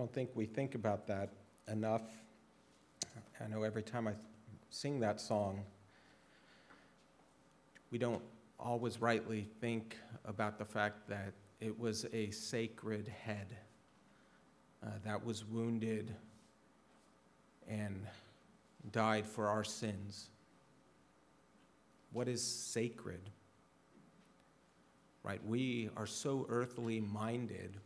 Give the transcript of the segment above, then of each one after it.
don't think we think about that enough. I know every time I sing that song, we don't always rightly think about the fact that it was a sacred head uh, that was wounded and died for our sins. What is sacred? Right? We are so earthly minded.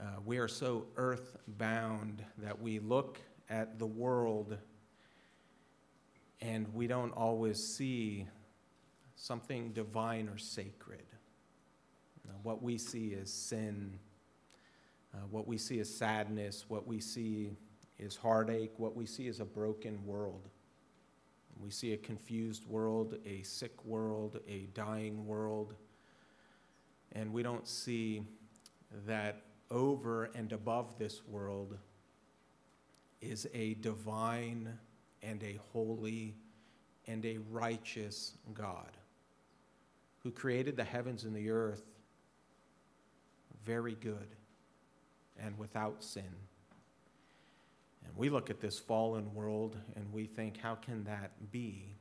Uh, we are so earthbound that we look at the world and we don't always see something divine or sacred. Now, what we see is sin. Uh, what we see is sadness. What we see is heartache. What we see is a broken world. We see a confused world, a sick world, a dying world. And we don't see that over and above this world is a divine and a holy and a righteous God who created the heavens and the earth very good and without sin. And we look at this fallen world and we think, how can that be?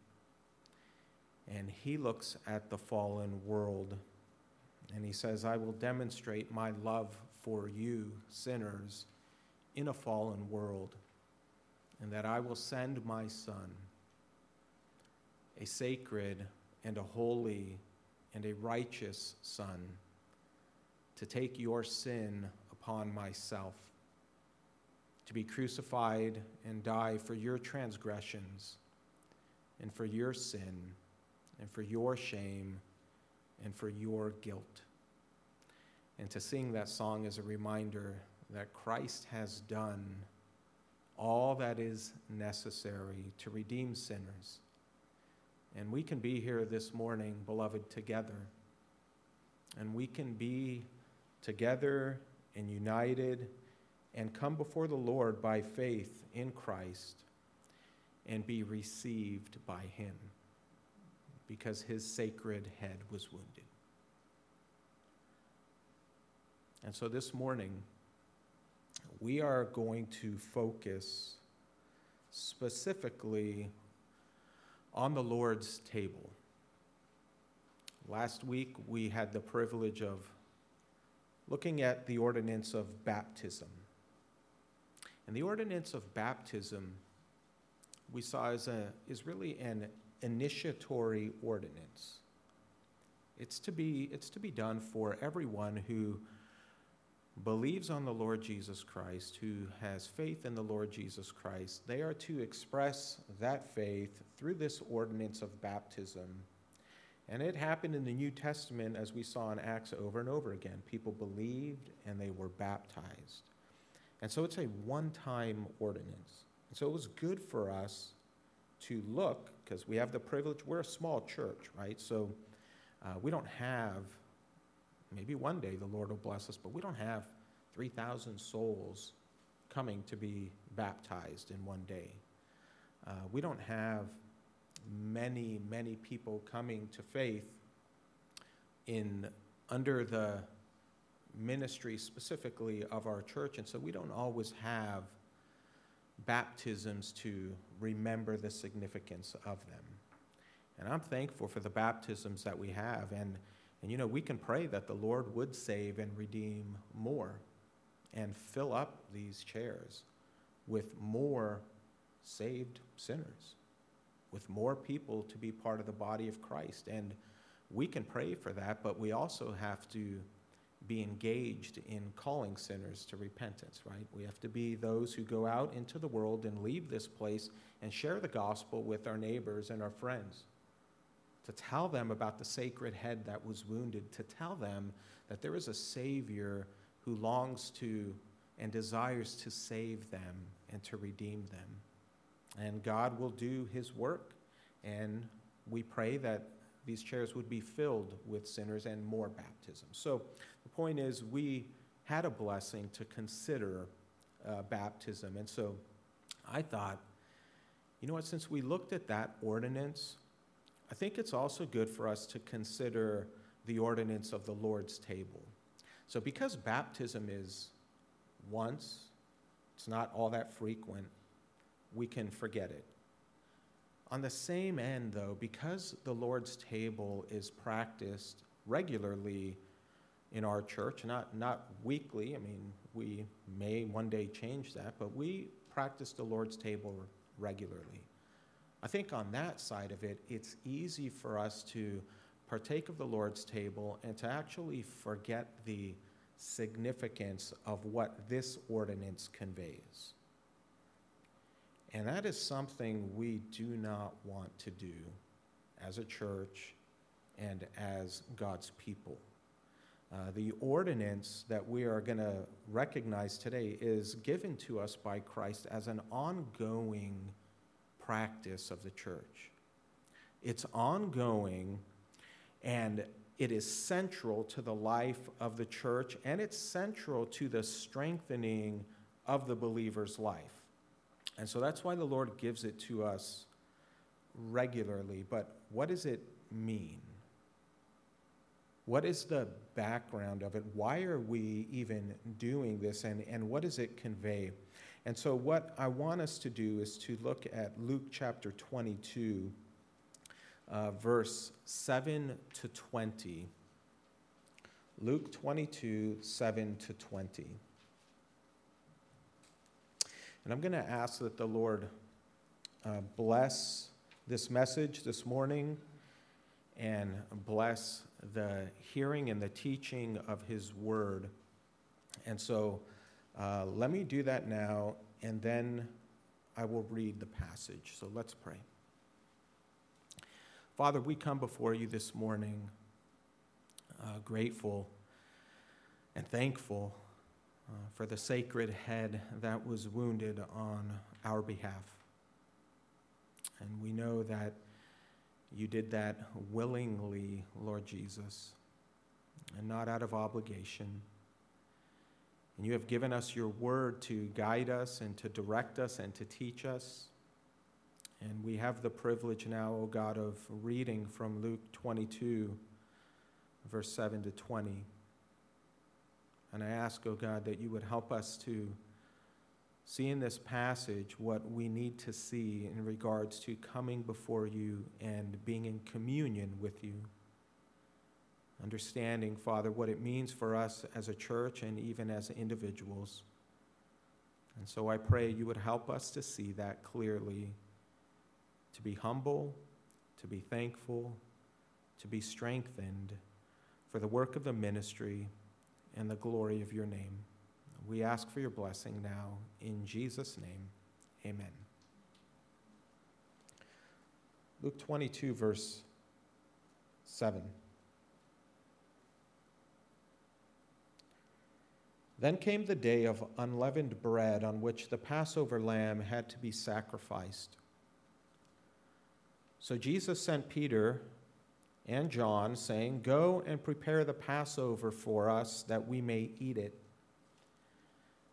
And he looks at the fallen world and he says, I will demonstrate my love for you, sinners, in a fallen world, and that I will send my Son, a sacred and a holy and a righteous Son, to take your sin upon myself to be crucified and die for your transgressions and for your sin and for your shame and for your guilt. And to sing that song is a reminder that Christ has done all that is necessary to redeem sinners. And we can be here this morning, beloved, together. And we can be together and united and come before the Lord by faith in Christ and be received by him because his sacred head was wounded. And so this morning, we are going to focus specifically on the Lord's table. Last week, we had the privilege of looking at the ordinance of baptism. And the ordinance of baptism we saw is, a, is really an initiatory ordinance. It's to, be, it's to be done for everyone who believes on the Lord Jesus Christ, who has faith in the Lord Jesus Christ. They are to express that faith through this ordinance of baptism. And it happened in the New Testament, as we saw in Acts over and over again. People believed and they were baptized. And so it's a one time ordinance. And so it was good for us to look, because we have the privilege, we're a small church, right? So uh, we don't have, maybe one day the Lord will bless us, but we don't have 3,000 souls coming to be baptized in one day. Uh, we don't have many, many people coming to faith in under the ministry specifically of our church, and so we don't always have baptisms to remember the significance of them. And I'm thankful for the baptisms that we have. And, and you know, we can pray that the Lord would save and redeem more and fill up these chairs with more saved sinners, with more people to be part of the body of Christ. And we can pray for that, but we also have to be engaged in calling sinners to repentance, right? We have to be those who go out into the world and leave this place and share the gospel with our neighbors and our friends. To tell them about the sacred head that was wounded, to tell them that there is a Savior who longs to and desires to save them and to redeem them. And God will do his work, and we pray that these chairs would be filled with sinners and more baptisms. So the point is, we had a blessing to consider uh, baptism. And so I thought, you know what, since we looked at that ordinance, I think it's also good for us to consider the ordinance of the Lord's table. So, because baptism is once, it's not all that frequent, we can forget it. On the same end, though, because the Lord's table is practiced regularly in our church, not, not weekly, I mean, we may one day change that, but we practice the Lord's table regularly. I think on that side of it, it's easy for us to partake of the Lord's table and to actually forget the significance of what this ordinance conveys. And that is something we do not want to do as a church and as God's people. Uh, the ordinance that we are going to recognize today is given to us by Christ as an ongoing practice of the church. It's ongoing and it is central to the life of the church and it's central to the strengthening of the believer's life. And so that's why the Lord gives it to us regularly. But what does it mean? What is the background of it? Why are we even doing this? And, and what does it convey? And so, what I want us to do is to look at Luke chapter 22, uh, verse 7 to 20. Luke 22, 7 to 20. And I'm going to ask that the Lord uh, bless this message this morning and bless the hearing and the teaching of His Word. And so uh, let me do that now, and then I will read the passage. So let's pray. Father, we come before you this morning uh, grateful and thankful uh, for the sacred head that was wounded on our behalf. And we know that you did that willingly, Lord Jesus, and not out of obligation. And you have given us your word to guide us and to direct us and to teach us. And we have the privilege now, O oh God, of reading from Luke 22, verse 7 to 20. And I ask, O oh God, that you would help us to see in this passage what we need to see in regards to coming before you and being in communion with you. Understanding, Father, what it means for us as a church and even as individuals. And so I pray you would help us to see that clearly, to be humble, to be thankful, to be strengthened for the work of the ministry and the glory of your name. We ask for your blessing now. In Jesus' name, amen. Luke 22, verse 7. Then came the day of unleavened bread on which the Passover lamb had to be sacrificed. So Jesus sent Peter and John, saying, Go and prepare the Passover for us that we may eat it.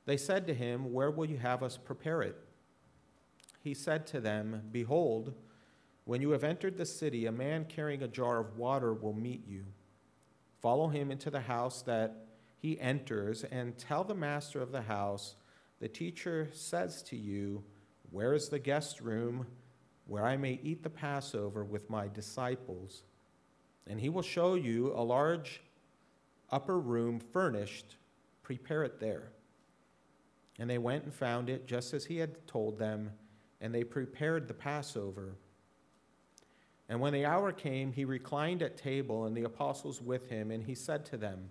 They said to him, Where will you have us prepare it? He said to them, Behold, when you have entered the city, a man carrying a jar of water will meet you. Follow him into the house that he enters, and tell the master of the house, The teacher says to you, Where is the guest room where I may eat the Passover with my disciples? And he will show you a large upper room furnished. Prepare it there. And they went and found it just as he had told them, and they prepared the Passover. And when the hour came, he reclined at table, and the apostles with him, and he said to them,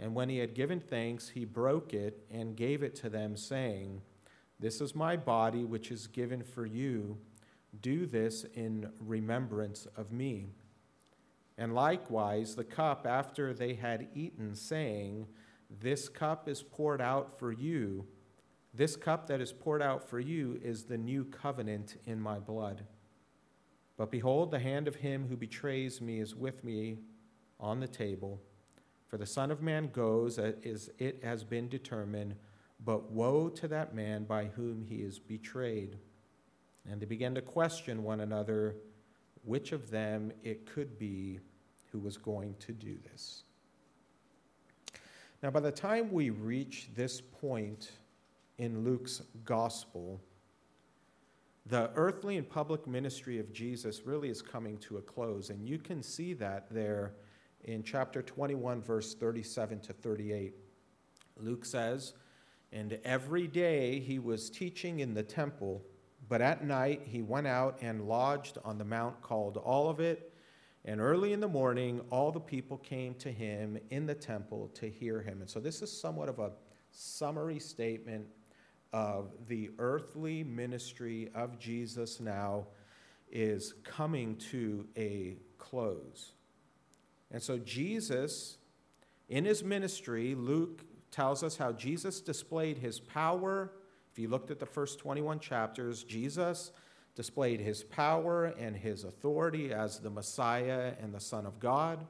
and when he had given thanks, he broke it and gave it to them, saying, This is my body, which is given for you. Do this in remembrance of me. And likewise, the cup after they had eaten, saying, This cup is poured out for you This cup that is poured out for you is the new covenant in my blood. But behold, the hand of him who betrays me is with me on the table. For the Son of Man goes uh, as it has been determined, but woe to that man by whom he is betrayed. And they began to question one another which of them it could be who was going to do this. Now, by the time we reach this point in Luke's gospel, the earthly and public ministry of Jesus really is coming to a close. And you can see that there in chapter 21, verse 37 to 38. Luke says, And every day he was teaching in the temple, but at night he went out and lodged on the mount called Olivet. And early in the morning, all the people came to him in the temple to hear him. And so this is somewhat of a summary statement of the earthly ministry of Jesus now is coming to a close. And so, Jesus, in his ministry, Luke tells us how Jesus displayed his power. If you looked at the first 21 chapters, Jesus displayed his power and his authority as the Messiah and the Son of God.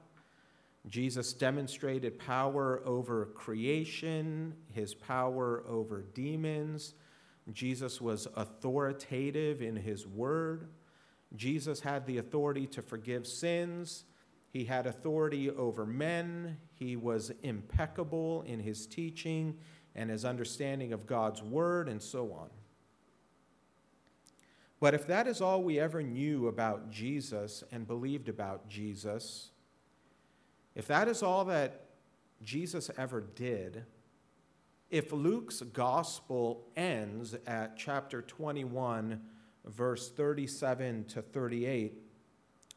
Jesus demonstrated power over creation, his power over demons. Jesus was authoritative in his word. Jesus had the authority to forgive sins. He had authority over men. He was impeccable in his teaching and his understanding of God's word, and so on. But if that is all we ever knew about Jesus and believed about Jesus, if that is all that Jesus ever did, if Luke's gospel ends at chapter 21, verse 37 to 38,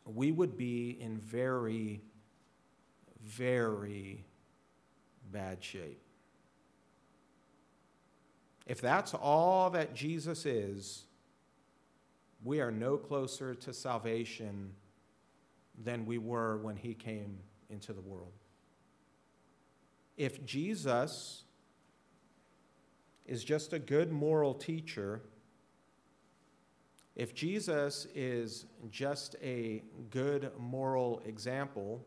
we would be in very, very bad shape. If that's all that Jesus is, we are no closer to salvation than we were when he came into the world. If Jesus is just a good moral teacher, if Jesus is just a good moral example,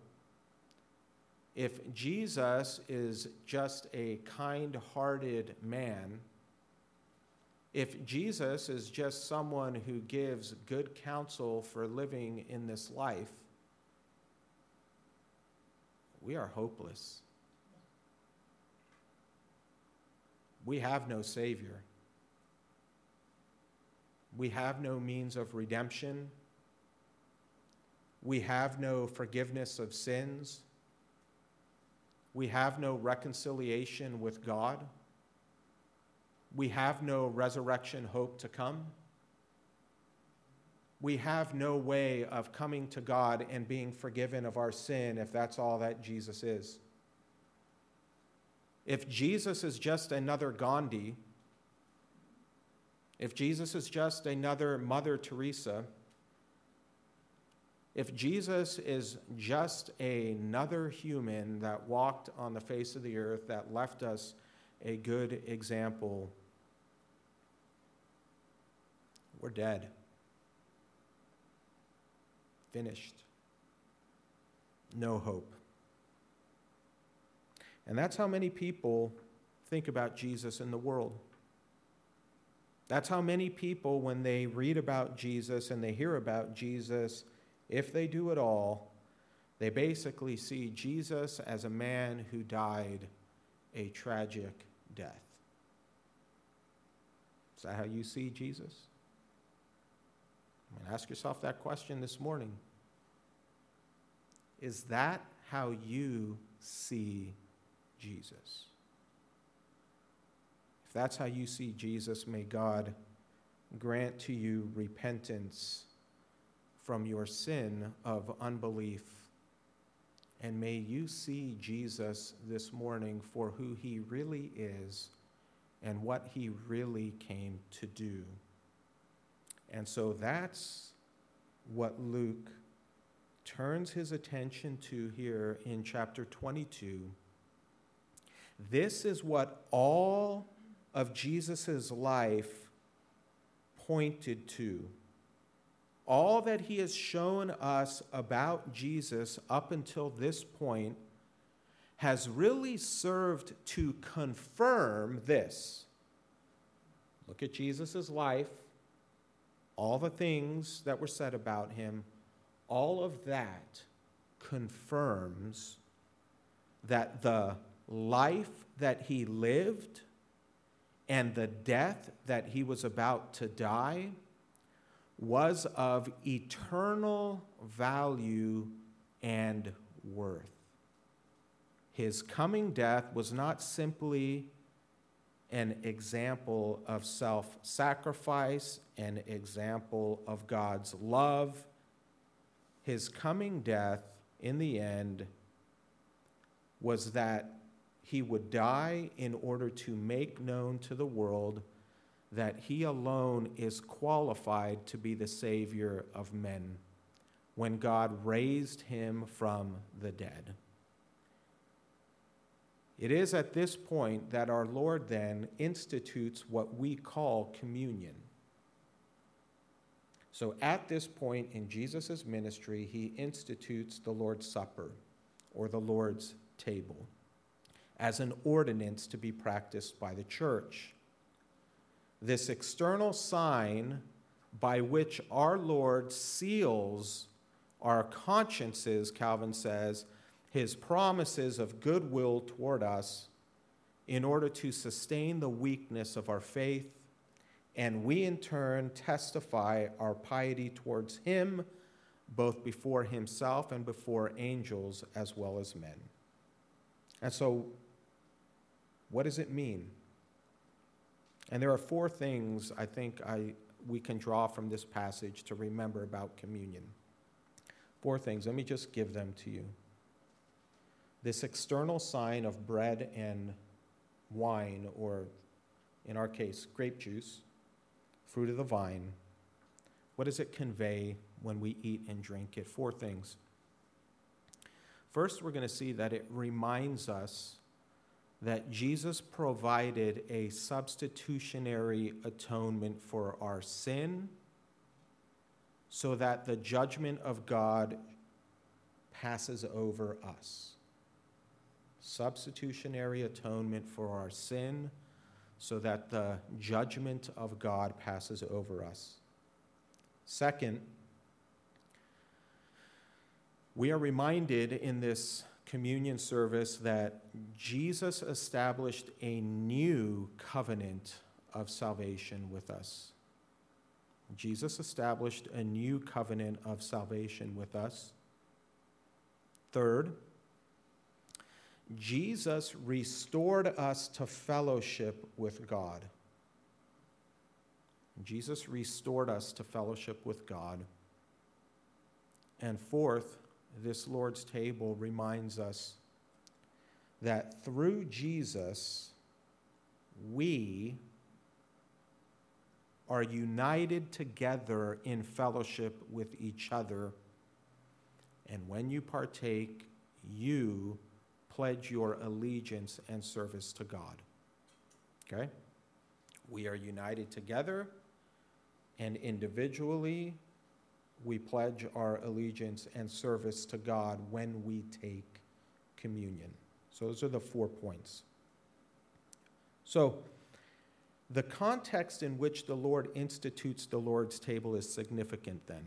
if Jesus is just a kind hearted man, if Jesus is just someone who gives good counsel for living in this life, we are hopeless. We have no Savior. We have no means of redemption. We have no forgiveness of sins. We have no reconciliation with God. We have no resurrection hope to come we have no way of coming to God and being forgiven of our sin if that's all that Jesus is. If Jesus is just another Gandhi, if Jesus is just another Mother Teresa, if Jesus is just another human that walked on the face of the earth, that left us a good example, we're dead finished. No hope. And that's how many people think about Jesus in the world. That's how many people, when they read about Jesus and they hear about Jesus, if they do at all, they basically see Jesus as a man who died a tragic death. Is that how you see Jesus? I mean, ask yourself that question this morning. Is that how you see Jesus? That's how you see Jesus, may God grant to you repentance from your sin of unbelief. And may you see Jesus this morning for who he really is and what he really came to do. And so that's what Luke turns his attention to here in chapter 22. This is what all of Jesus' life pointed to. All that he has shown us about Jesus up until this point has really served to confirm this. Look at Jesus' life, all the things that were said about him, all of that confirms that the life that he lived and the death that he was about to die was of eternal value and worth. His coming death was not simply an example of self sacrifice, an example of God's love. His coming death, in the end, was that he would die in order to make known to the world that he alone is qualified to be the Savior of men when God raised him from the dead. It is at this point that our Lord then institutes what we call communion. So at this point in Jesus' ministry, he institutes the Lord's Supper or the Lord's table as an ordinance to be practiced by the church. This external sign by which our Lord seals our consciences, Calvin says, his promises of goodwill toward us in order to sustain the weakness of our faith, and we in turn testify our piety towards him, both before himself and before angels as well as men. And so, what does it mean? And there are four things I think I, we can draw from this passage to remember about communion. Four things. Let me just give them to you. This external sign of bread and wine, or in our case, grape juice, fruit of the vine, what does it convey when we eat and drink it? Four things. First, we're going to see that it reminds us that Jesus provided a substitutionary atonement for our sin so that the judgment of God passes over us. Substitutionary atonement for our sin so that the judgment of God passes over us. Second, we are reminded in this communion service that Jesus established a new covenant of salvation with us. Jesus established a new covenant of salvation with us. Third, Jesus restored us to fellowship with God. Jesus restored us to fellowship with God. And fourth, this Lord's table reminds us that through Jesus, we are united together in fellowship with each other. And when you partake, you pledge your allegiance and service to God. Okay? We are united together, and individually, we pledge our allegiance and service to God when we take communion. So, those are the four points. So, the context in which the Lord institutes the Lord's table is significant then.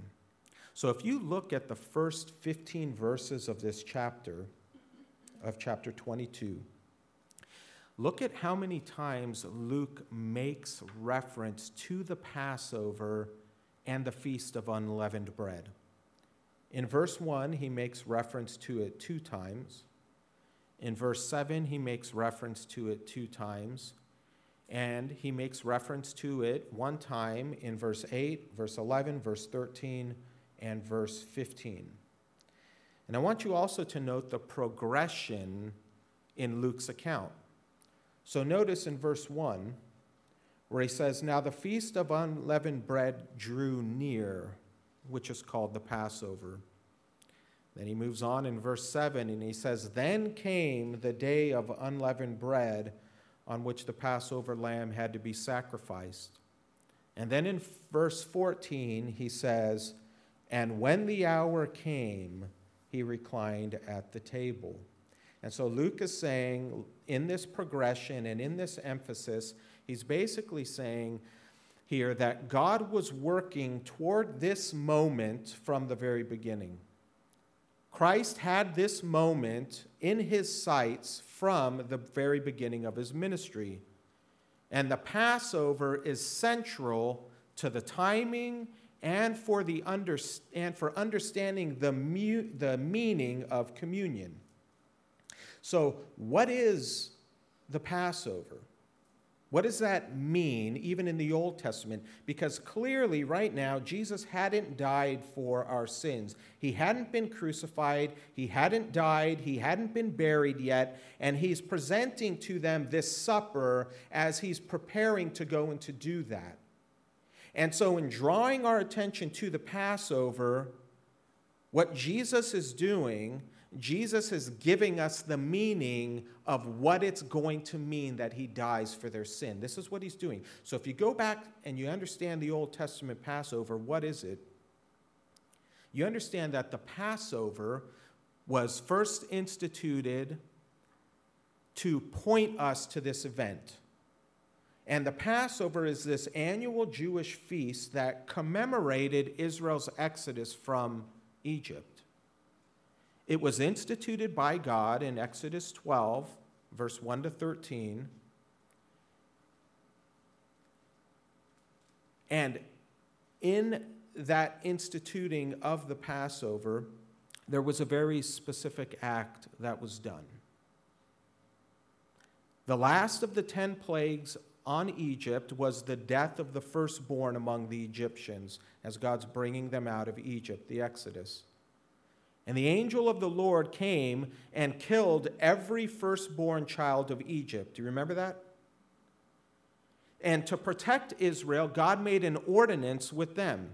So, if you look at the first 15 verses of this chapter, of chapter 22, look at how many times Luke makes reference to the Passover and the Feast of Unleavened Bread. In verse 1, he makes reference to it two times. In verse 7, he makes reference to it two times. And he makes reference to it one time in verse 8, verse 11, verse 13, and verse 15. And I want you also to note the progression in Luke's account. So notice in verse 1, where he says, Now the feast of unleavened bread drew near, which is called the Passover. Then he moves on in verse 7 and he says, Then came the day of unleavened bread on which the Passover lamb had to be sacrificed. And then in verse 14, he says, And when the hour came, he reclined at the table. And so Luke is saying, in this progression and in this emphasis, he's basically saying here that God was working toward this moment from the very beginning. Christ had this moment in his sights from the very beginning of his ministry. And the Passover is central to the timing and for, the under, and for understanding the, mu- the meaning of communion. So, what is the Passover? What does that mean, even in the Old Testament? Because clearly, right now, Jesus hadn't died for our sins. He hadn't been crucified, he hadn't died, he hadn't been buried yet, and he's presenting to them this supper as he's preparing to go and to do that. And so, in drawing our attention to the Passover, what Jesus is doing Jesus is giving us the meaning of what it's going to mean that he dies for their sin. This is what he's doing. So if you go back and you understand the Old Testament Passover, what is it? You understand that the Passover was first instituted to point us to this event. And the Passover is this annual Jewish feast that commemorated Israel's exodus from Egypt. It was instituted by God in Exodus 12, verse 1 to 13. And in that instituting of the Passover, there was a very specific act that was done. The last of the ten plagues on Egypt was the death of the firstborn among the Egyptians as God's bringing them out of Egypt, the Exodus. And the angel of the Lord came and killed every firstborn child of Egypt. Do you remember that? And to protect Israel, God made an ordinance with them.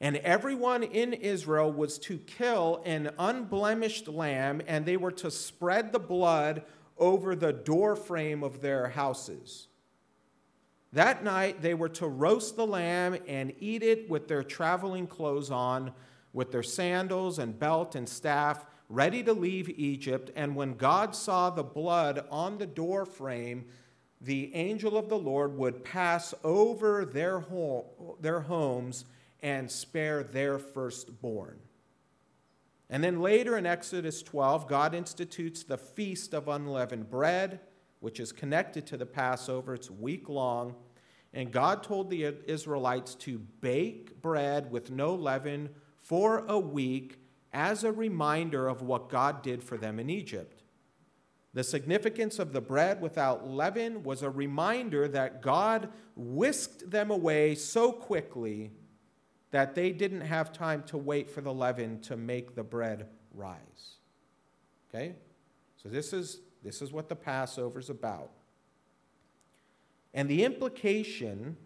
And everyone in Israel was to kill an unblemished lamb, and they were to spread the blood over the doorframe of their houses. That night, they were to roast the lamb and eat it with their traveling clothes on with their sandals and belt and staff, ready to leave Egypt. And when God saw the blood on the door frame, the angel of the Lord would pass over their, home, their homes and spare their firstborn. And then later in Exodus 12, God institutes the Feast of Unleavened Bread, which is connected to the Passover. It's week long. And God told the Israelites to bake bread with no leaven for a week as a reminder of what God did for them in Egypt. The significance of the bread without leaven was a reminder that God whisked them away so quickly that they didn't have time to wait for the leaven to make the bread rise. Okay? So this is this is what the Passover is about. And the implication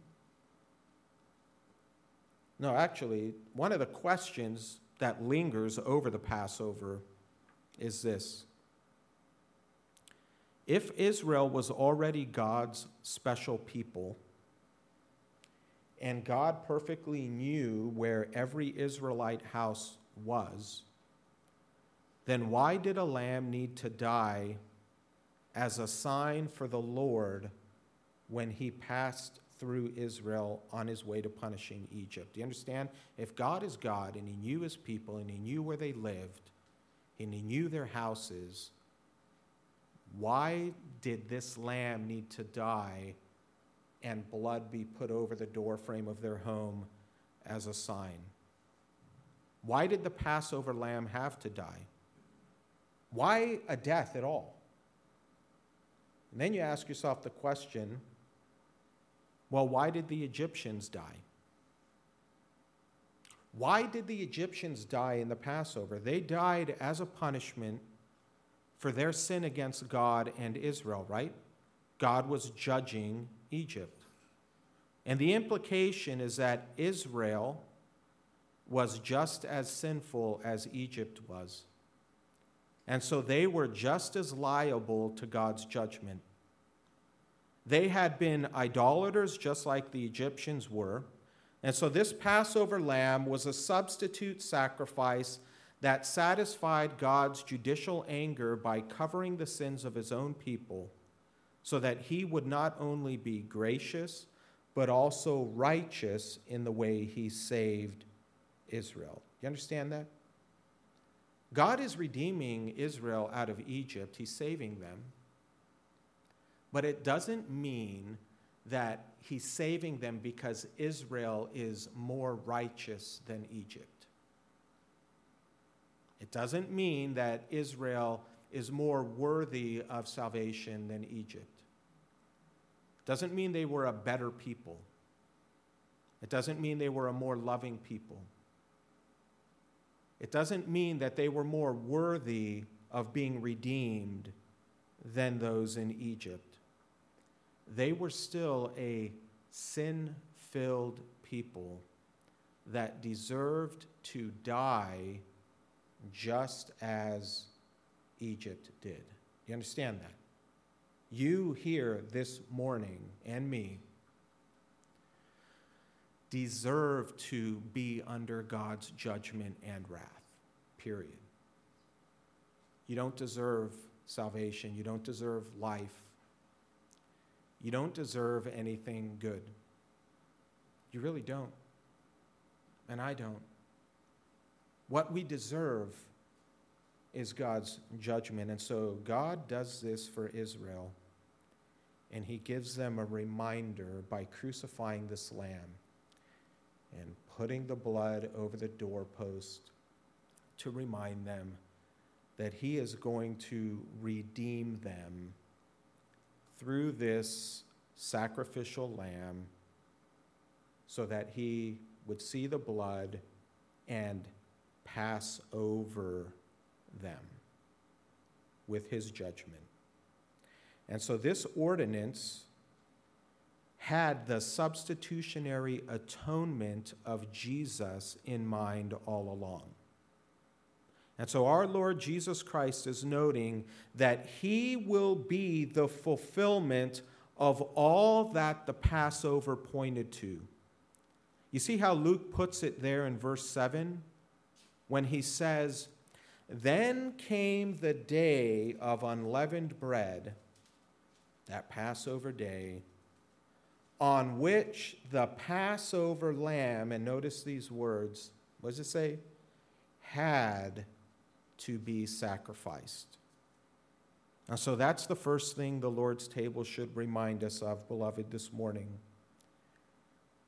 no, actually, one of the questions that lingers over the Passover is this. If Israel was already God's special people, and God perfectly knew where every Israelite house was, then why did a lamb need to die as a sign for the Lord when he passed through Israel on his way to punishing Egypt. Do you understand? If God is God and he knew his people and he knew where they lived and he knew their houses, why did this lamb need to die and blood be put over the doorframe of their home as a sign? Why did the Passover lamb have to die? Why a death at all? And then you ask yourself the question well, why did the Egyptians die? Why did the Egyptians die in the Passover? They died as a punishment for their sin against God and Israel, right? God was judging Egypt. And the implication is that Israel was just as sinful as Egypt was. And so they were just as liable to God's judgment. They had been idolaters just like the Egyptians were. And so this Passover lamb was a substitute sacrifice that satisfied God's judicial anger by covering the sins of his own people so that he would not only be gracious, but also righteous in the way he saved Israel. You understand that? God is redeeming Israel out of Egypt, he's saving them. But it doesn't mean that he's saving them because Israel is more righteous than Egypt. It doesn't mean that Israel is more worthy of salvation than Egypt. It doesn't mean they were a better people. It doesn't mean they were a more loving people. It doesn't mean that they were more worthy of being redeemed than those in Egypt. They were still a sin filled people that deserved to die just as Egypt did. You understand that? You here this morning and me deserve to be under God's judgment and wrath, period. You don't deserve salvation. You don't deserve life. You don't deserve anything good. You really don't. And I don't. What we deserve is God's judgment. And so God does this for Israel, and He gives them a reminder by crucifying this lamb and putting the blood over the doorpost to remind them that He is going to redeem them through this sacrificial lamb so that He would see the blood and pass over them with His judgment. And so this ordinance had the substitutionary atonement of Jesus in mind all along. And so our Lord Jesus Christ is noting that he will be the fulfillment of all that the Passover pointed to. You see how Luke puts it there in verse 7 when he says, Then came the day of unleavened bread, that Passover day on which the Passover lamb, and notice these words, what does it say? Had to be sacrificed. And so that's the first thing the Lord's table should remind us of, beloved, this morning.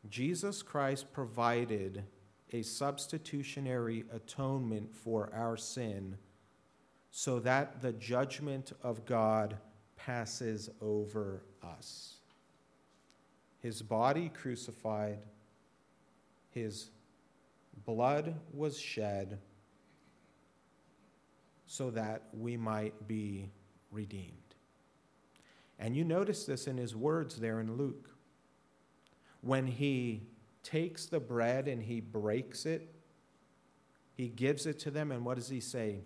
Jesus Christ provided a substitutionary atonement for our sin so that the judgment of God passes over us his body crucified, his blood was shed so that we might be redeemed. And you notice this in his words there in Luke. When he takes the bread and he breaks it, he gives it to them, and what does he say?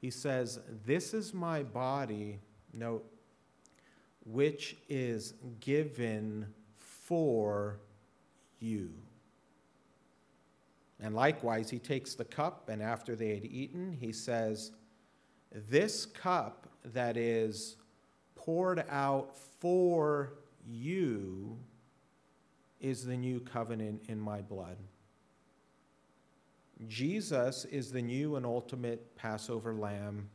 He says, This is my body. Note, which is given for you. And likewise, he takes the cup, and after they had eaten, he says, This cup that is poured out for you is the new covenant in my blood. Jesus is the new and ultimate Passover lamb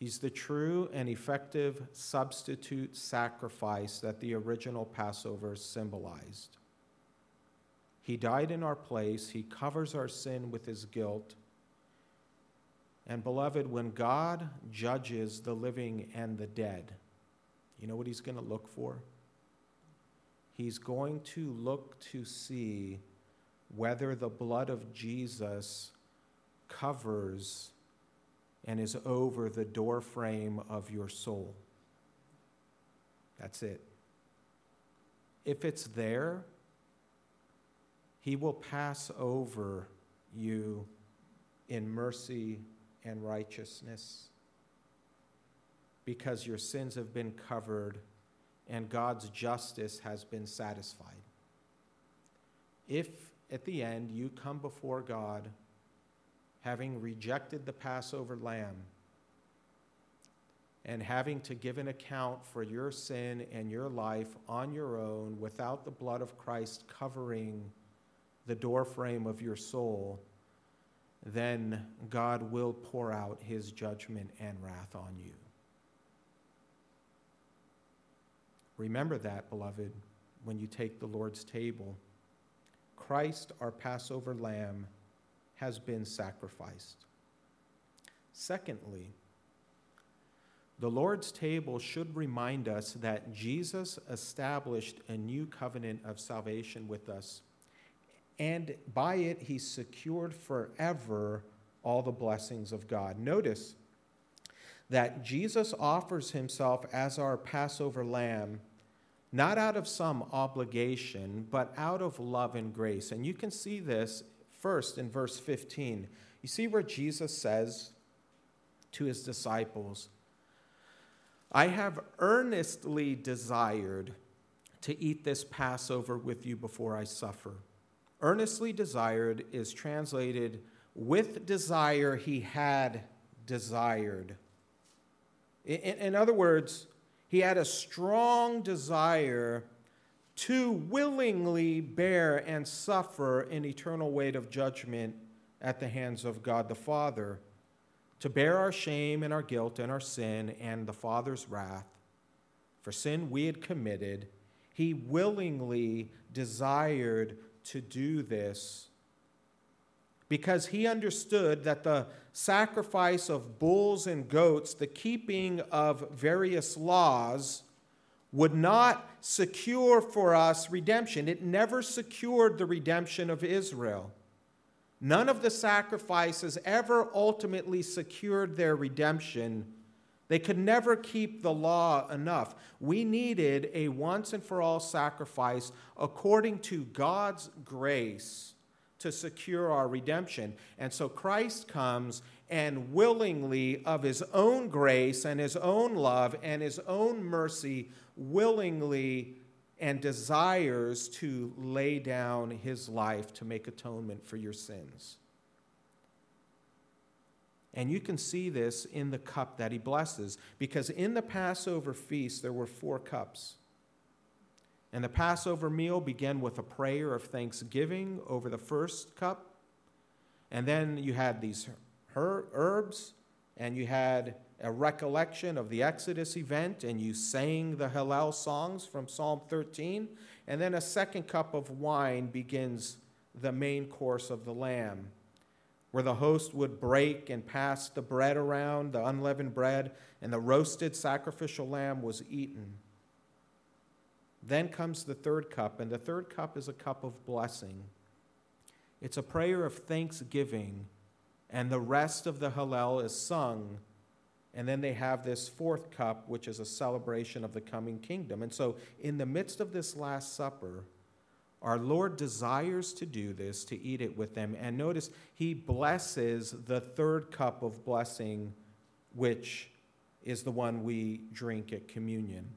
He's the true and effective substitute sacrifice that the original Passover symbolized. He died in our place, He covers our sin with His guilt. And, beloved, when God judges the living and the dead, you know what He's going to look for? He's going to look to see whether the blood of Jesus covers and is over the doorframe of your soul. That's it. If it's there, He will pass over you in mercy and righteousness because your sins have been covered and God's justice has been satisfied. If at the end you come before God having rejected the Passover lamb and having to give an account for your sin and your life on your own without the blood of Christ covering the doorframe of your soul, then God will pour out his judgment and wrath on you. Remember that, beloved, when you take the Lord's table. Christ, our Passover lamb, has been sacrificed. Secondly, the Lord's table should remind us that Jesus established a new covenant of salvation with us, and by it, he secured forever all the blessings of God. Notice that Jesus offers himself as our Passover lamb not out of some obligation, but out of love and grace. And you can see this first in verse 15. You see where Jesus says to his disciples, I have earnestly desired to eat this Passover with you before I suffer. Earnestly desired is translated with desire he had desired. In, in other words, he had a strong desire to willingly bear and suffer an eternal weight of judgment at the hands of God the Father, to bear our shame and our guilt and our sin and the Father's wrath for sin we had committed. He willingly desired to do this because he understood that the sacrifice of bulls and goats, the keeping of various laws, would not secure for us redemption. It never secured the redemption of Israel. None of the sacrifices ever ultimately secured their redemption. They could never keep the law enough. We needed a once and for all sacrifice according to God's grace to secure our redemption. And so Christ comes and willingly, of his own grace and his own love and his own mercy, willingly and desires to lay down his life to make atonement for your sins. And you can see this in the cup that he blesses, because in the Passover feast there were four cups. And the Passover meal began with a prayer of thanksgiving over the first cup. And then you had these herbs, and you had a recollection of the Exodus event, and you sang the Hallel songs from Psalm 13. And then a second cup of wine begins the main course of the lamb, where the host would break and pass the bread around, the unleavened bread, and the roasted sacrificial lamb was eaten. Then comes the third cup, and the third cup is a cup of blessing. It's a prayer of thanksgiving, and the rest of the Hallel is sung. And then they have this fourth cup, which is a celebration of the coming kingdom. And so, in the midst of this Last Supper, our Lord desires to do this, to eat it with them. And notice, he blesses the third cup of blessing, which is the one we drink at communion.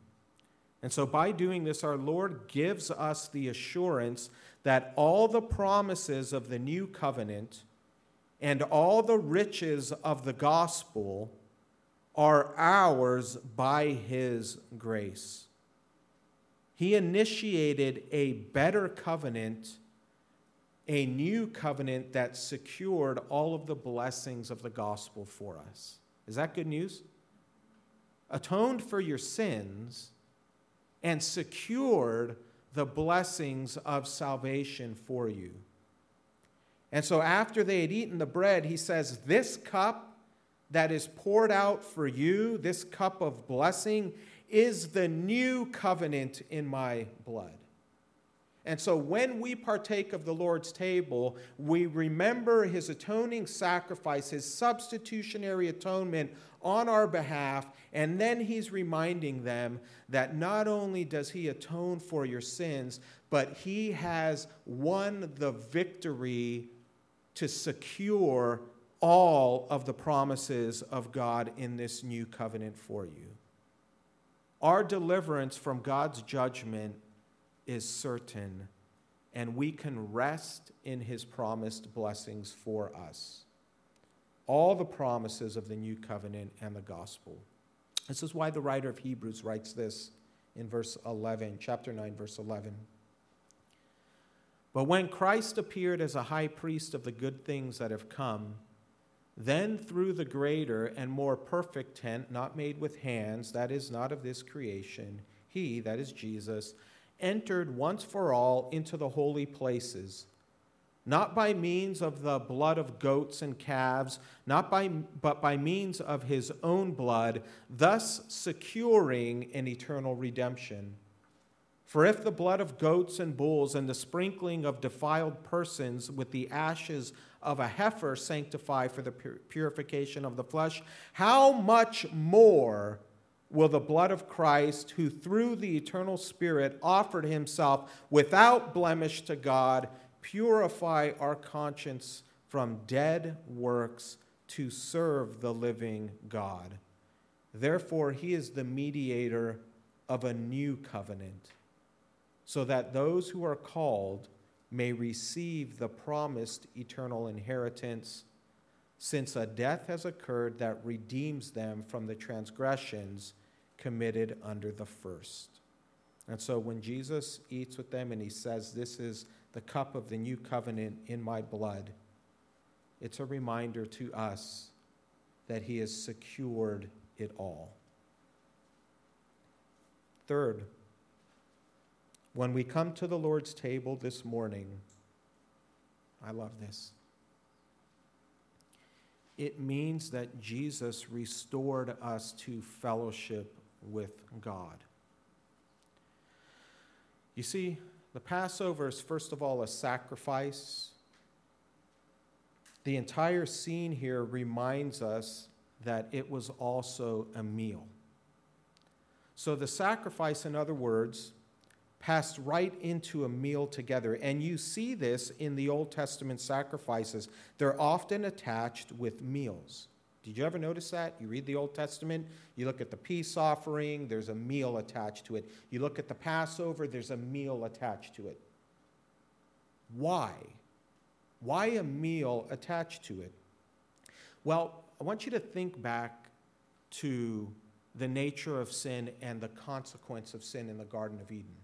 And so, by doing this, our Lord gives us the assurance that all the promises of the new covenant and all the riches of the gospel are ours by His grace. He initiated a better covenant, a new covenant that secured all of the blessings of the gospel for us. Is that good news? Atoned for your sins and secured the blessings of salvation for you. And so, after they had eaten the bread, he says, This cup that is poured out for you, this cup of blessing, is the new covenant in my blood. And so when we partake of the Lord's table, we remember his atoning sacrifice, his substitutionary atonement on our behalf, and then he's reminding them that not only does he atone for your sins, but he has won the victory to secure all of the promises of God in this new covenant for you. Our deliverance from God's judgment is certain, and we can rest in his promised blessings for us. All the promises of the new covenant and the gospel. This is why the writer of Hebrews writes this in verse 11, chapter 9, verse 11. But when Christ appeared as a high priest of the good things that have come, then through the greater and more perfect tent, not made with hands, that is not of this creation, he, that is Jesus, entered once for all into the holy places, not by means of the blood of goats and calves, not by, but by means of his own blood, thus securing an eternal redemption. For if the blood of goats and bulls and the sprinkling of defiled persons with the ashes of a heifer sanctify for the purification of the flesh, how much more will the blood of Christ, who through the eternal Spirit offered himself without blemish to God, purify our conscience from dead works to serve the living God? Therefore, he is the mediator of a new covenant so that those who are called may receive the promised eternal inheritance, since a death has occurred that redeems them from the transgressions committed under the first. And so when Jesus eats with them and he says, This is the cup of the new covenant in my blood, it's a reminder to us that he has secured it all. Third, when we come to the Lord's table this morning, I love this. It means that Jesus restored us to fellowship with God. You see, the Passover is first of all a sacrifice. The entire scene here reminds us that it was also a meal. So, the sacrifice, in other words, passed right into a meal together. And you see this in the Old Testament sacrifices. They're often attached with meals. Did you ever notice that? You read the Old Testament, you look at the peace offering, there's a meal attached to it. You look at the Passover, there's a meal attached to it. Why? Why a meal attached to it? Well, I want you to think back to the nature of sin and the consequence of sin in the Garden of Eden.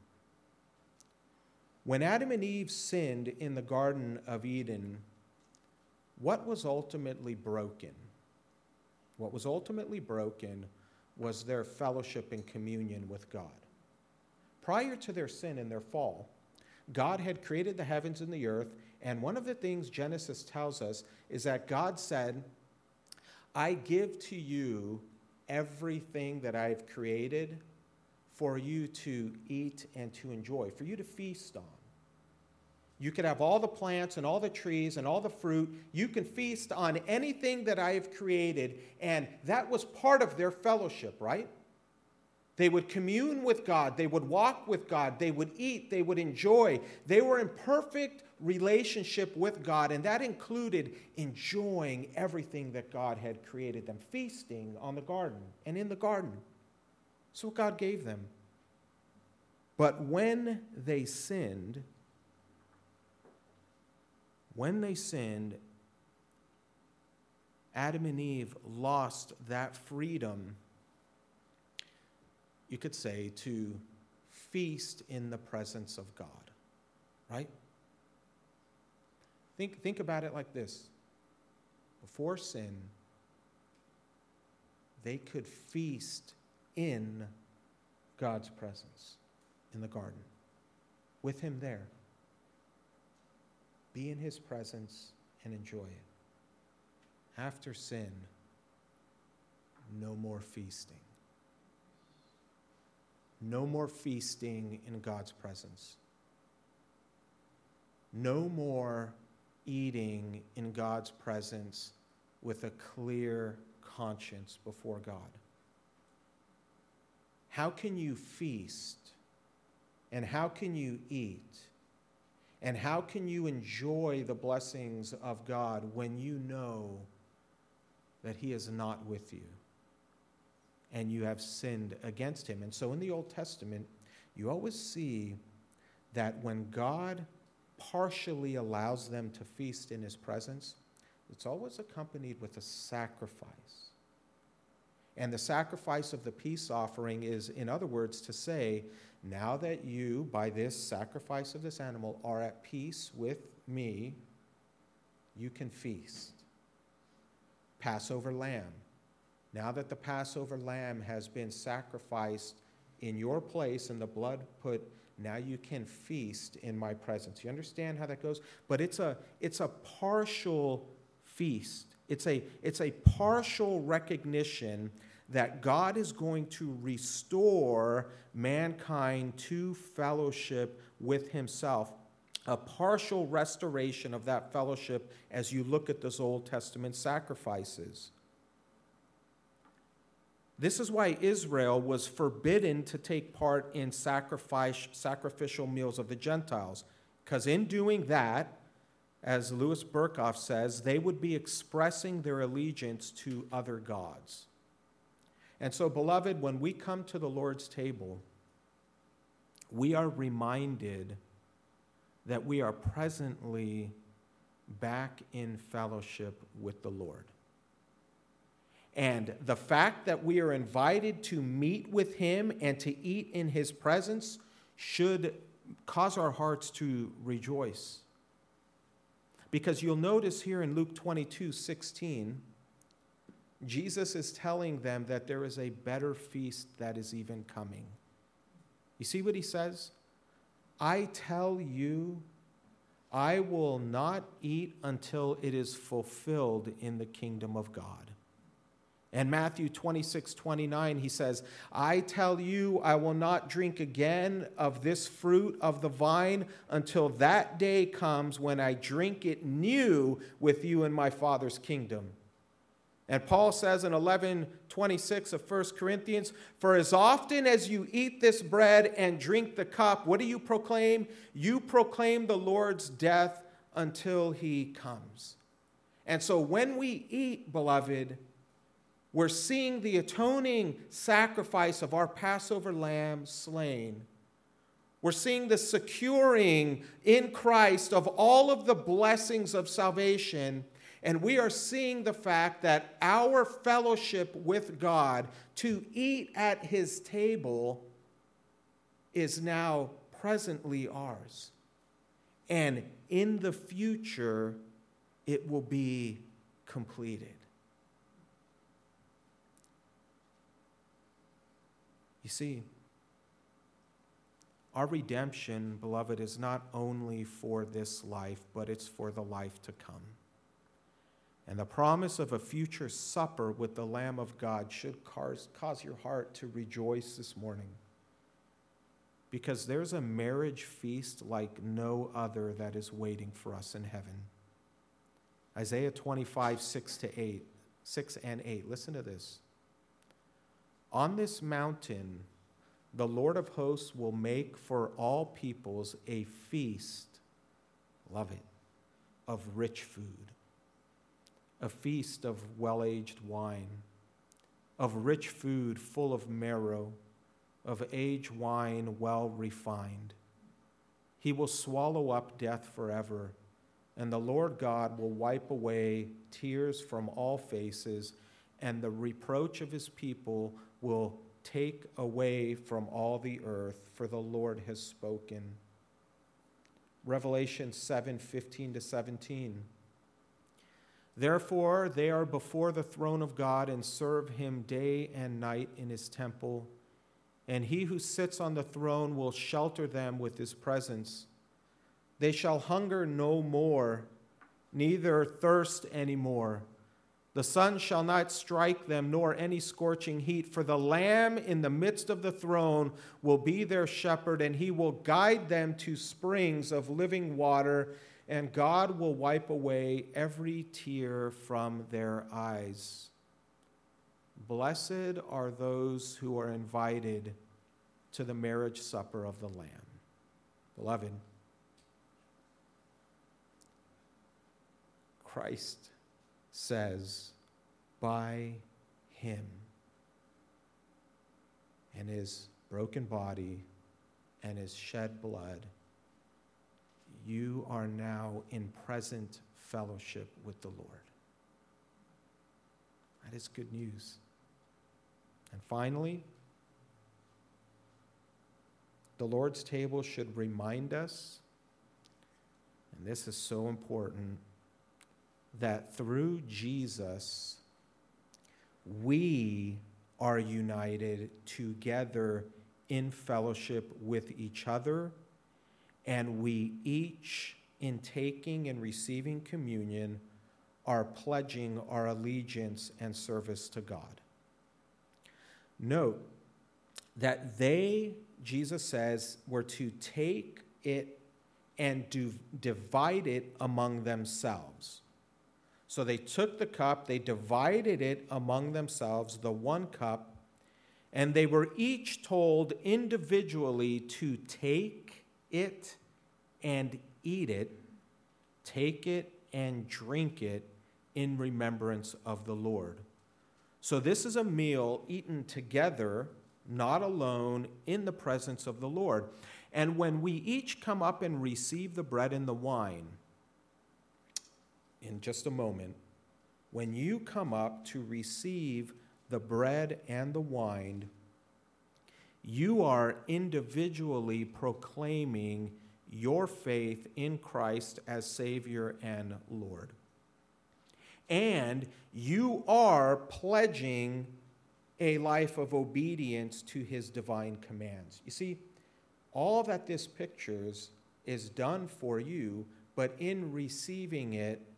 When Adam and Eve sinned in the Garden of Eden, what was ultimately broken? What was ultimately broken was their fellowship and communion with God. Prior to their sin and their fall, God had created the heavens and the earth, and one of the things Genesis tells us is that God said, I give to you everything that I've created for you to eat and to enjoy, for you to feast on. You could have all the plants and all the trees and all the fruit. You can feast on anything that I have created. And that was part of their fellowship, right? They would commune with God. They would walk with God. They would eat. They would enjoy. They were in perfect relationship with God. And that included enjoying everything that God had created them, feasting on the garden and in the garden. So God gave them. But when they sinned, when they sinned, Adam and Eve lost that freedom, you could say, to feast in the presence of God, right? Think, think about it like this before sin, they could feast in God's presence in the garden, with Him there be in his presence and enjoy it. After sin, no more feasting. No more feasting in God's presence. No more eating in God's presence with a clear conscience before God. How can you feast and how can you eat and how can you enjoy the blessings of God when you know that He is not with you? and you have sinned against him. And so in the Old Testament, you always see that when God partially allows them to feast in his presence, it's always accompanied with a sacrifice. And the sacrifice of the peace offering is, in other words, to say, now that you, by this sacrifice of this animal, are at peace with me, you can feast. Passover lamb. Now that the Passover lamb has been sacrificed in your place and the blood put, now you can feast in my presence. You understand how that goes? But it's a, it's a partial feast. It's a, it's a partial recognition that God is going to restore mankind to fellowship with Himself. A partial restoration of that fellowship as you look at those Old Testament sacrifices. This is why Israel was forbidden to take part in sacrifice, sacrificial meals of the Gentiles. Because in doing that, as Louis Berkhof says, they would be expressing their allegiance to other gods. And so, beloved, when we come to the Lord's table, we are reminded that we are presently back in fellowship with the Lord. And the fact that we are invited to meet with Him and to eat in His presence should cause our hearts to rejoice. Because you'll notice here in Luke 22 16, Jesus is telling them that there is a better feast that is even coming. You see what he says? I tell you, I will not eat until it is fulfilled in the kingdom of God. And Matthew 26, 29, he says, I tell you, I will not drink again of this fruit of the vine until that day comes when I drink it new with you in my Father's kingdom. And Paul says in 11 26 of 1 Corinthians, For as often as you eat this bread and drink the cup, what do you proclaim? You proclaim the Lord's death until he comes. And so when we eat, beloved, we're seeing the atoning sacrifice of our Passover lamb slain. We're seeing the securing in Christ of all of the blessings of salvation. And we are seeing the fact that our fellowship with God to eat at his table is now presently ours. And in the future, it will be completed. You see, our redemption, beloved, is not only for this life, but it's for the life to come. And the promise of a future supper with the Lamb of God should cause, your heart to rejoice this morning. Because there's a marriage feast like no other that is waiting for us in heaven. Isaiah 25, 6 to 8, 6 and 8. Listen to this. On this mountain, the Lord of hosts will make for all peoples a feast, love it, of rich food, a feast of well aged wine, of rich food full of marrow, of aged wine well refined. He will swallow up death forever, and the Lord God will wipe away tears from all faces, and the reproach of his people will take away from all the earth, for the Lord has spoken. Revelation 7 15 to 17. Therefore, they are before the throne of God and serve him day and night in his temple. And he who sits on the throne will shelter them with his presence. They shall hunger no more, neither thirst any more. The sun shall not strike them, nor any scorching heat, for the Lamb in the midst of the throne will be their shepherd, and he will guide them to springs of living water, and God will wipe away every tear from their eyes. Blessed are those who are invited to the marriage supper of the Lamb. Beloved, Christ says, by him and his broken body and his shed blood, you are now in present fellowship with the Lord. That is good news. And finally, the Lord's table should remind us, and this is so important, that through Jesus, we are united together in fellowship with each other, and we each, in taking and receiving communion, are pledging our allegiance and service to God. Note that they, Jesus says, were to take it and do, divide it among themselves. So they took the cup, they divided it among themselves, the one cup, and they were each told individually to take it and eat it, take it and drink it in remembrance of the Lord. So this is a meal eaten together, not alone, in the presence of the Lord. And when we each come up and receive the bread and the wine, in just a moment, when you come up to receive the bread and the wine, you are individually proclaiming your faith in Christ as Savior and Lord. And you are pledging a life of obedience to His divine commands. You see, all that this pictures is done for you, but in receiving it,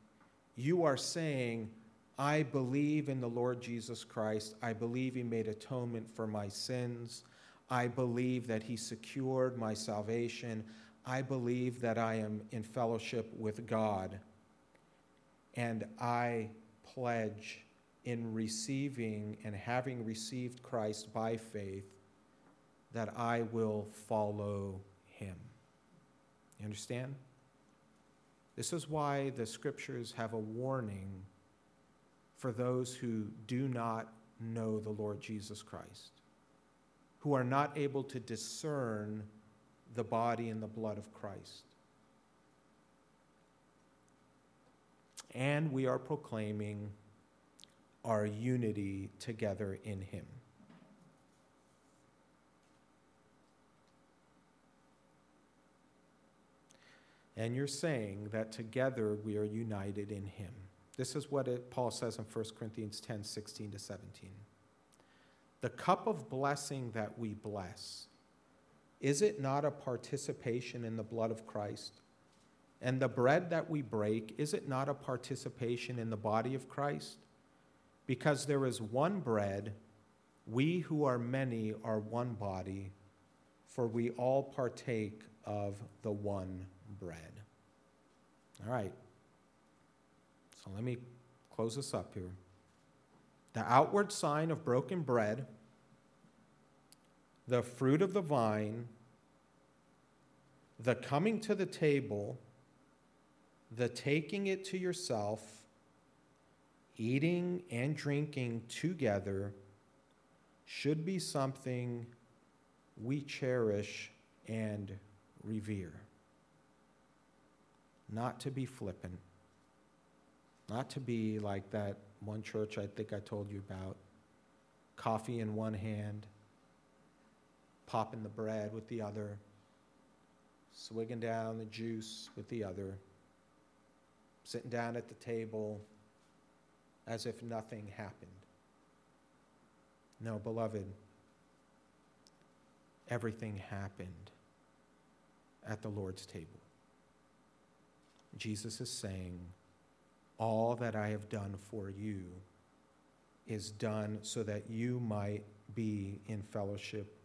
you are saying, I believe in the Lord Jesus Christ. I believe He made atonement for my sins. I believe that He secured my salvation. I believe that I am in fellowship with God. And I pledge in receiving and having received Christ by faith that I will follow Him. You understand? This is why the scriptures have a warning for those who do not know the Lord Jesus Christ, who are not able to discern the body and the blood of Christ. And we are proclaiming our unity together in Him. And you're saying that together we are united in Him. This is what it, Paul says in 1 Corinthians 10 16 to 17. The cup of blessing that we bless, is it not a participation in the blood of Christ? And the bread that we break, is it not a participation in the body of Christ? Because there is one bread, we who are many are one body, for we all partake of the one bread. All right. So let me close this up here. The outward sign of broken bread, the fruit of the vine, the coming to the table, the taking it to yourself, eating and drinking together should be something we cherish and revere. Not to be flippant not to be like that one church I think I told you about coffee in one hand, popping the bread with the other, swigging down the juice with the other, sitting down at the table as if nothing happened. No, beloved, everything happened at the Lord's table. Jesus is saying, all that I have done for you is done so that you might be in fellowship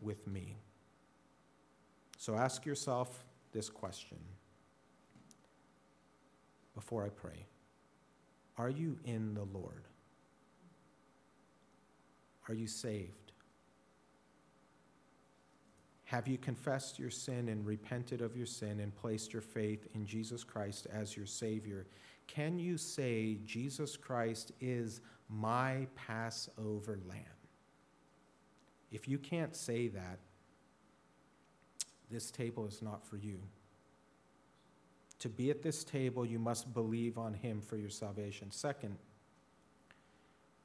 with me. So ask yourself this question before I pray Are you in the Lord? Are you saved? Have you confessed your sin and repented of your sin and placed your faith in Jesus Christ as your Savior? Can you say, Jesus Christ is my Passover lamb? If you can't say that, this table is not for you. To be at this table, you must believe on him for your salvation. Second,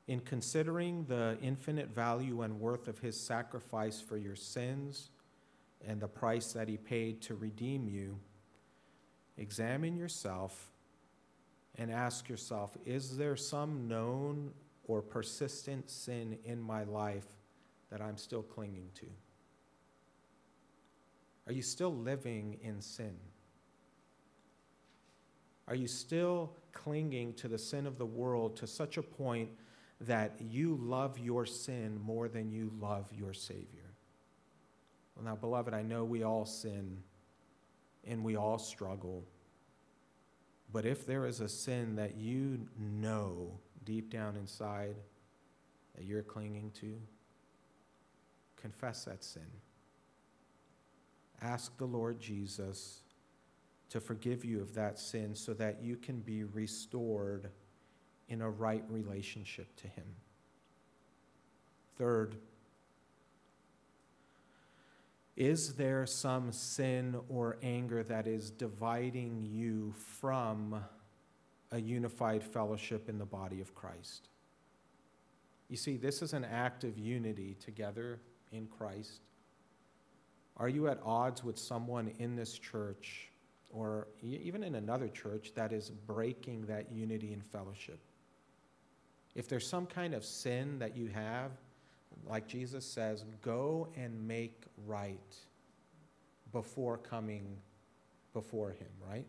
in considering the infinite value and worth of his sacrifice for your sins and the price that he paid to redeem you, examine yourself and ask yourself is there some known or persistent sin in my life that I'm still clinging to? Are you still living in sin? Are you still clinging to the sin of the world to such a point that you love your sin more than you love your Savior? Well, now, beloved, I know we all sin and we all struggle. But if there is a sin that you know deep down inside that you're clinging to, confess that sin. Ask the Lord Jesus to forgive you of that sin so that you can be restored in a right relationship to Him. Third, is there some sin or anger that is dividing you from a unified fellowship in the body of Christ? You see, this is an act of unity together in Christ. Are you at odds with someone in this church or even in another church that is breaking that unity and fellowship? If there's some kind of sin that you have, like Jesus says, go and make right before coming before Him, right?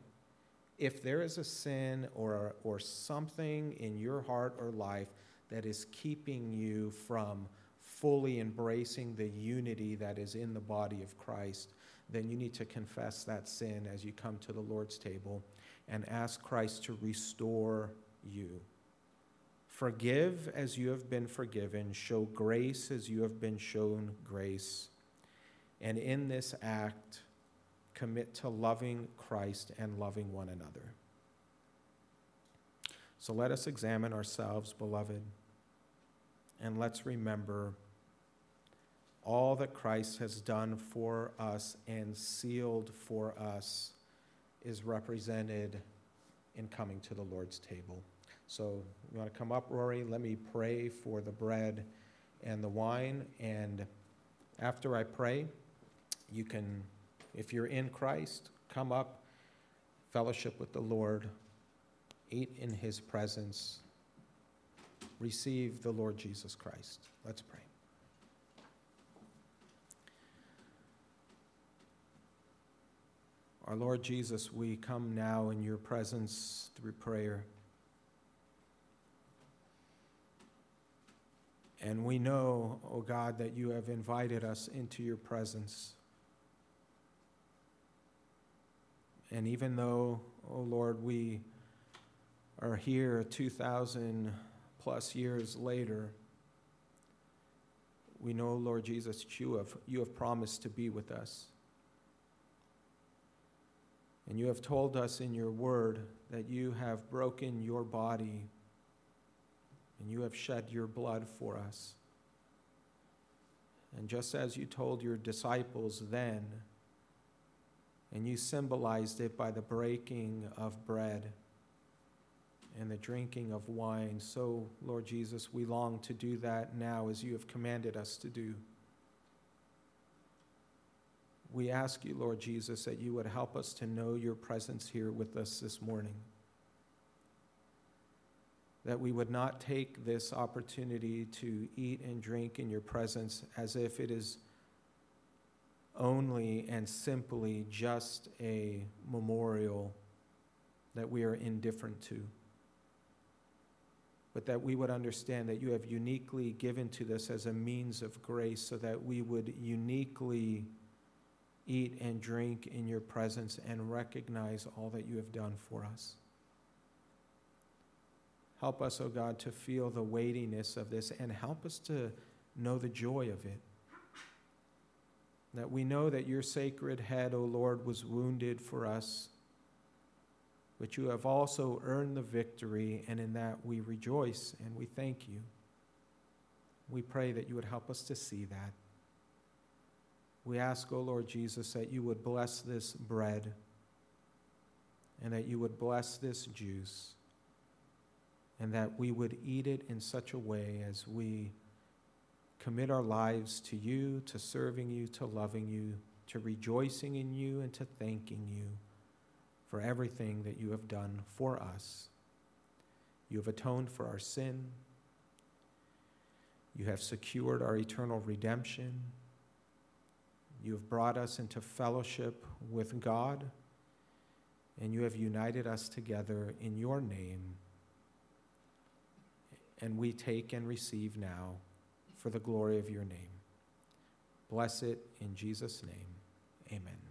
If there is a sin or, or something in your heart or life that is keeping you from fully embracing the unity that is in the body of Christ, then you need to confess that sin as you come to the Lord's table and ask Christ to restore you. Forgive as you have been forgiven, show grace as you have been shown grace. And in this act, commit to loving Christ and loving one another. So let us examine ourselves, beloved, and let's remember all that Christ has done for us and sealed for us is represented in coming to the Lord's table. So, you want to come up, Rory? Let me pray for the bread and the wine. And after I pray, you can, if you're in Christ, come up, fellowship with the Lord, eat in his presence, receive the Lord Jesus Christ. Let's pray. Our Lord Jesus, we come now in your presence through prayer. And we know, O oh God, that you have invited us into your presence. And even though, O oh Lord, we are here 2,000 plus years later, we know, Lord Jesus, that you have, you have promised to be with us. And you have told us in your word that you have broken your body and you have shed your blood for us. And just as you told your disciples then, and you symbolized it by the breaking of bread and the drinking of wine, so, Lord Jesus, we long to do that now as you have commanded us to do. We ask you, Lord Jesus, that you would help us to know your presence here with us this morning that we would not take this opportunity to eat and drink in your presence as if it is only and simply just a memorial that we are indifferent to. But that we would understand that you have uniquely given to this as a means of grace so that we would uniquely eat and drink in your presence and recognize all that you have done for us. Help us, O oh God, to feel the weightiness of this and help us to know the joy of it. That we know that your sacred head, O oh Lord, was wounded for us, but you have also earned the victory, and in that we rejoice and we thank you. We pray that you would help us to see that. We ask, O Lord Jesus, that you would bless this bread and that you would bless this juice and that we would eat it in such a way as we commit our lives to you, to serving you, to loving you, to rejoicing in you, and to thanking you for everything that you have done for us. You have atoned for our sin. You have secured our eternal redemption. You have brought us into fellowship with God, and you have united us together in your name. And we take and receive now for the glory of your name. Bless it in Jesus' name. Amen.